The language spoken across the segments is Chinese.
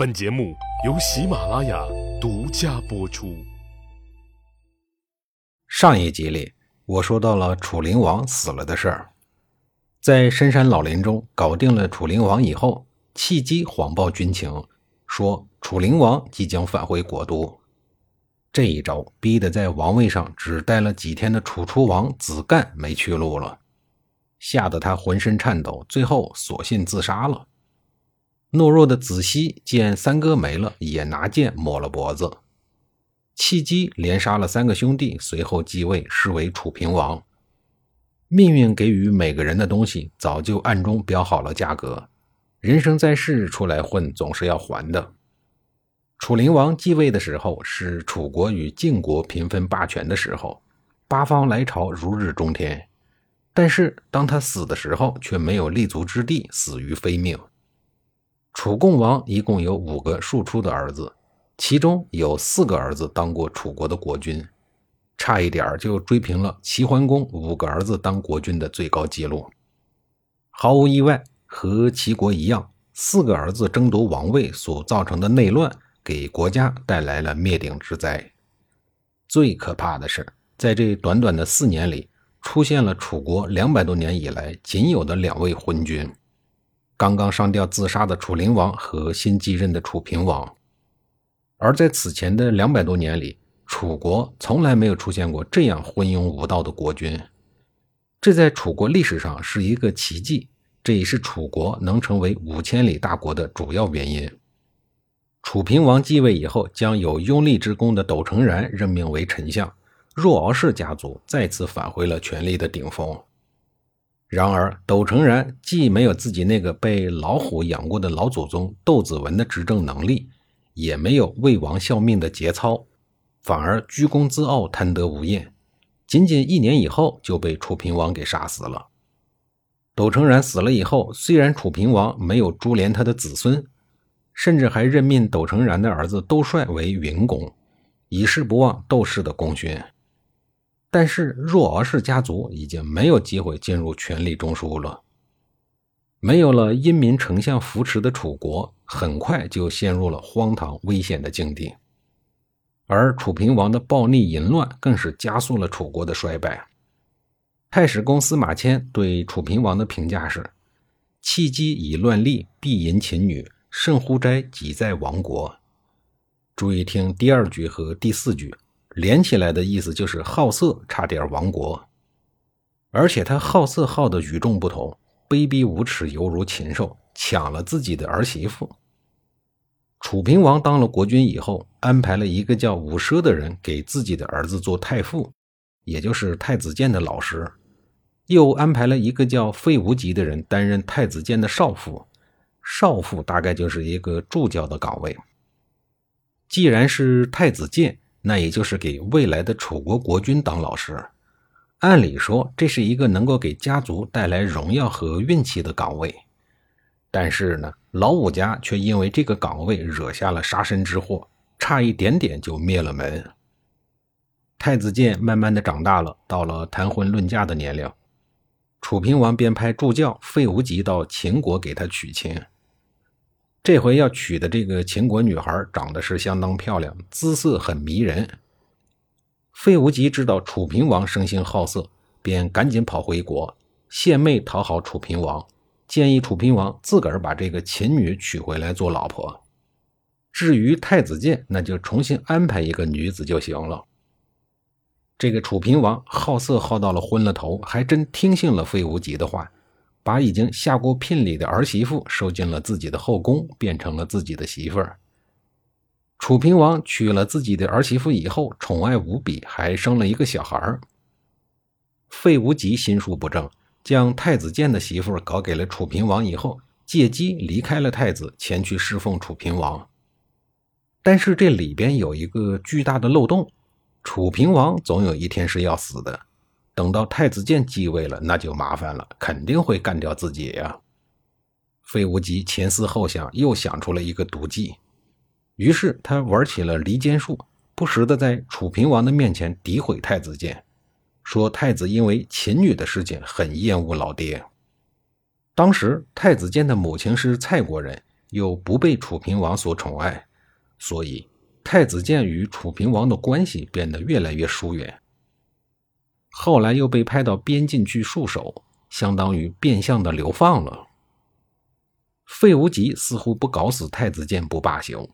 本节目由喜马拉雅独家播出。上一集里，我说到了楚灵王死了的事儿，在深山老林中搞定了楚灵王以后，契机谎报军情，说楚灵王即将返回国都。这一招逼得在王位上只待了几天的楚出王子干没去路了，吓得他浑身颤抖，最后索性自杀了。懦弱的子熙见三哥没了，也拿剑抹了脖子。契机连杀了三个兄弟，随后继位，是为楚平王。命运给予每个人的东西，早就暗中标好了价格。人生在世，出来混总是要还的。楚灵王继位的时候，是楚国与晋国平分霸权的时候，八方来朝，如日中天。但是当他死的时候，却没有立足之地，死于非命。楚共王一共有五个庶出的儿子，其中有四个儿子当过楚国的国君，差一点就追平了齐桓公五个儿子当国君的最高纪录。毫无意外，和齐国一样，四个儿子争夺王位所造成的内乱，给国家带来了灭顶之灾。最可怕的是，在这短短的四年里，出现了楚国两百多年以来仅有的两位昏君。刚刚上吊自杀的楚灵王和新继任的楚平王，而在此前的两百多年里，楚国从来没有出现过这样昏庸无道的国君，这在楚国历史上是一个奇迹，这也是楚国能成为五千里大国的主要原因。楚平王继位以后，将有拥立之功的斗成然任命为丞相，若敖氏家族再次返回了权力的顶峰。然而，斗成然既没有自己那个被老虎养过的老祖宗窦子文的执政能力，也没有为王效命的节操，反而居功自傲、贪得无厌。仅仅一年以后，就被楚平王给杀死了。斗成然死了以后，虽然楚平王没有株连他的子孙，甚至还任命斗成然的儿子窦帅为云公，以示不忘窦氏的功勋。但是若敖氏家族已经没有机会进入权力中枢了，没有了英明丞相扶持的楚国，很快就陷入了荒唐危险的境地。而楚平王的暴逆淫乱，更是加速了楚国的衰败。太史公司马迁对楚平王的评价是：“弃机以乱吏，必淫秦女，甚乎哉？己在亡国。”注意听第二句和第四句。连起来的意思就是好色，差点亡国。而且他好色好的与众不同，卑鄙无耻，犹如禽兽，抢了自己的儿媳妇。楚平王当了国君以后，安排了一个叫伍奢的人给自己的儿子做太傅，也就是太子建的老师；又安排了一个叫费无极的人担任太子建的少傅，少傅大概就是一个助教的岗位。既然是太子建。那也就是给未来的楚国国君当老师，按理说这是一个能够给家族带来荣耀和运气的岗位，但是呢，老五家却因为这个岗位惹下了杀身之祸，差一点点就灭了门。太子建慢慢的长大了，到了谈婚论嫁的年龄，楚平王便派助教费无极到秦国给他娶亲。这回要娶的这个秦国女孩长得是相当漂亮，姿色很迷人。费无极知道楚平王生性好色，便赶紧跑回国献媚讨好楚平王，建议楚平王自个儿把这个秦女娶回来做老婆。至于太子建，那就重新安排一个女子就行了。这个楚平王好色好到了昏了头，还真听信了费无极的话。把已经下过聘礼的儿媳妇收进了自己的后宫，变成了自己的媳妇儿。楚平王娶了自己的儿媳妇以后，宠爱无比，还生了一个小孩儿。费无极心术不正，将太子建的媳妇搞给了楚平王以后，借机离开了太子，前去侍奉楚平王。但是这里边有一个巨大的漏洞，楚平王总有一天是要死的。等到太子建继位了，那就麻烦了，肯定会干掉自己呀。费无极前思后想，又想出了一个毒计，于是他玩起了离间术，不时的在楚平王的面前诋毁太子建，说太子因为秦女的事情很厌恶老爹。当时太子建的母亲是蔡国人，又不被楚平王所宠爱，所以太子建与楚平王的关系变得越来越疏远。后来又被派到边境去戍守，相当于变相的流放了。费无极似乎不搞死太子建不罢休。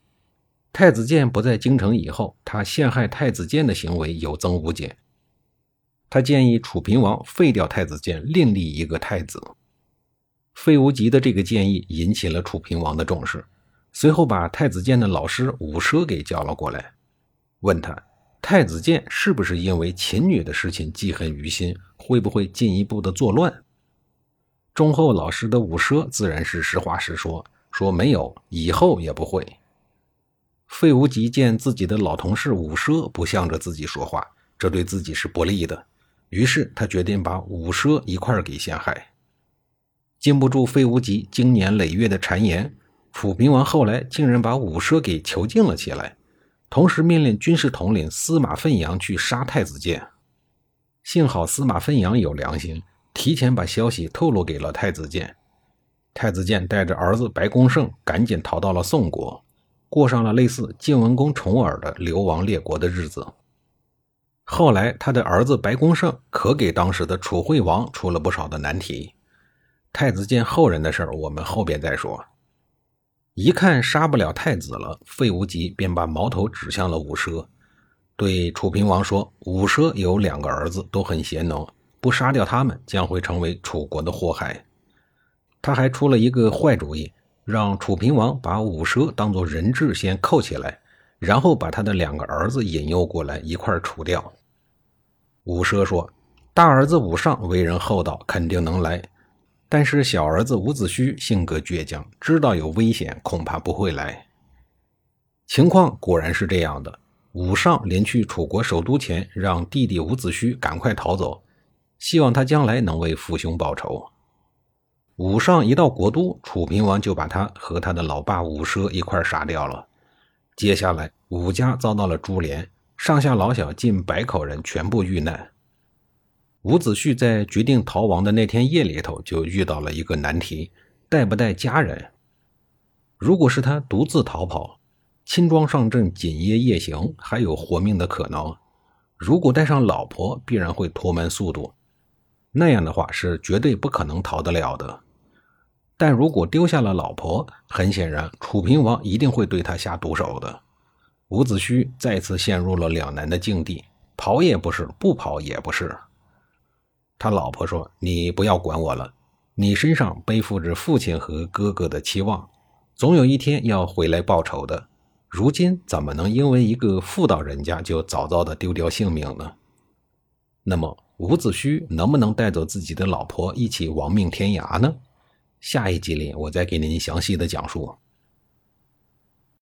太子建不在京城以后，他陷害太子建的行为有增无减。他建议楚平王废掉太子建，另立一个太子。费无极的这个建议引起了楚平王的重视，随后把太子建的老师伍奢给叫了过来，问他太子建是不是因为秦女的事情记恨于心，会不会进一步的作乱？忠厚老实的伍奢自然是实话实说，说没有，以后也不会。费无极见自己的老同事伍奢不向着自己说话，这对自己是不利的，于是他决定把伍奢一块儿给陷害。经不住费无极经年累月的谗言，楚平王后来竟然把伍奢给囚禁了起来，同时命令军事统领司马奋阳去杀太子建。幸好司马奋阳有良心，提前把消息透露给了太子建。太子建带着儿子白公胜赶紧逃到了宋国。过上了类似晋文公重耳的流亡列国的日子。后来，他的儿子白公胜可给当时的楚惠王出了不少的难题。太子建后人的事儿，我们后边再说。一看杀不了太子了，费无极便把矛头指向了伍奢，对楚平王说：“伍奢有两个儿子，都很贤能，不杀掉他们，将会成为楚国的祸害。”他还出了一个坏主意。让楚平王把伍奢当做人质先扣起来，然后把他的两个儿子引诱过来一块除掉。伍奢说：“大儿子伍尚为人厚道，肯定能来；但是小儿子伍子胥性格倔强，知道有危险，恐怕不会来。”情况果然是这样的。伍尚临去楚国首都前，让弟弟伍子胥赶快逃走，希望他将来能为父兄报仇。武尚一到国都，楚平王就把他和他的老爸伍奢一块杀掉了。接下来，武家遭到了株连，上下老小近百口人全部遇难。伍子胥在决定逃亡的那天夜里头，就遇到了一个难题：带不带家人？如果是他独自逃跑，轻装上阵，紧夜夜行，还有活命的可能；如果带上老婆，必然会拖慢速度，那样的话是绝对不可能逃得了的。但如果丢下了老婆，很显然楚平王一定会对他下毒手的。伍子胥再次陷入了两难的境地，跑也不是，不跑也不是。他老婆说：“你不要管我了，你身上背负着父亲和哥哥的期望，总有一天要回来报仇的。如今怎么能因为一个妇道人家就早早的丢掉性命呢？”那么伍子胥能不能带走自己的老婆一起亡命天涯呢？下一集里，我再给您详细的讲述。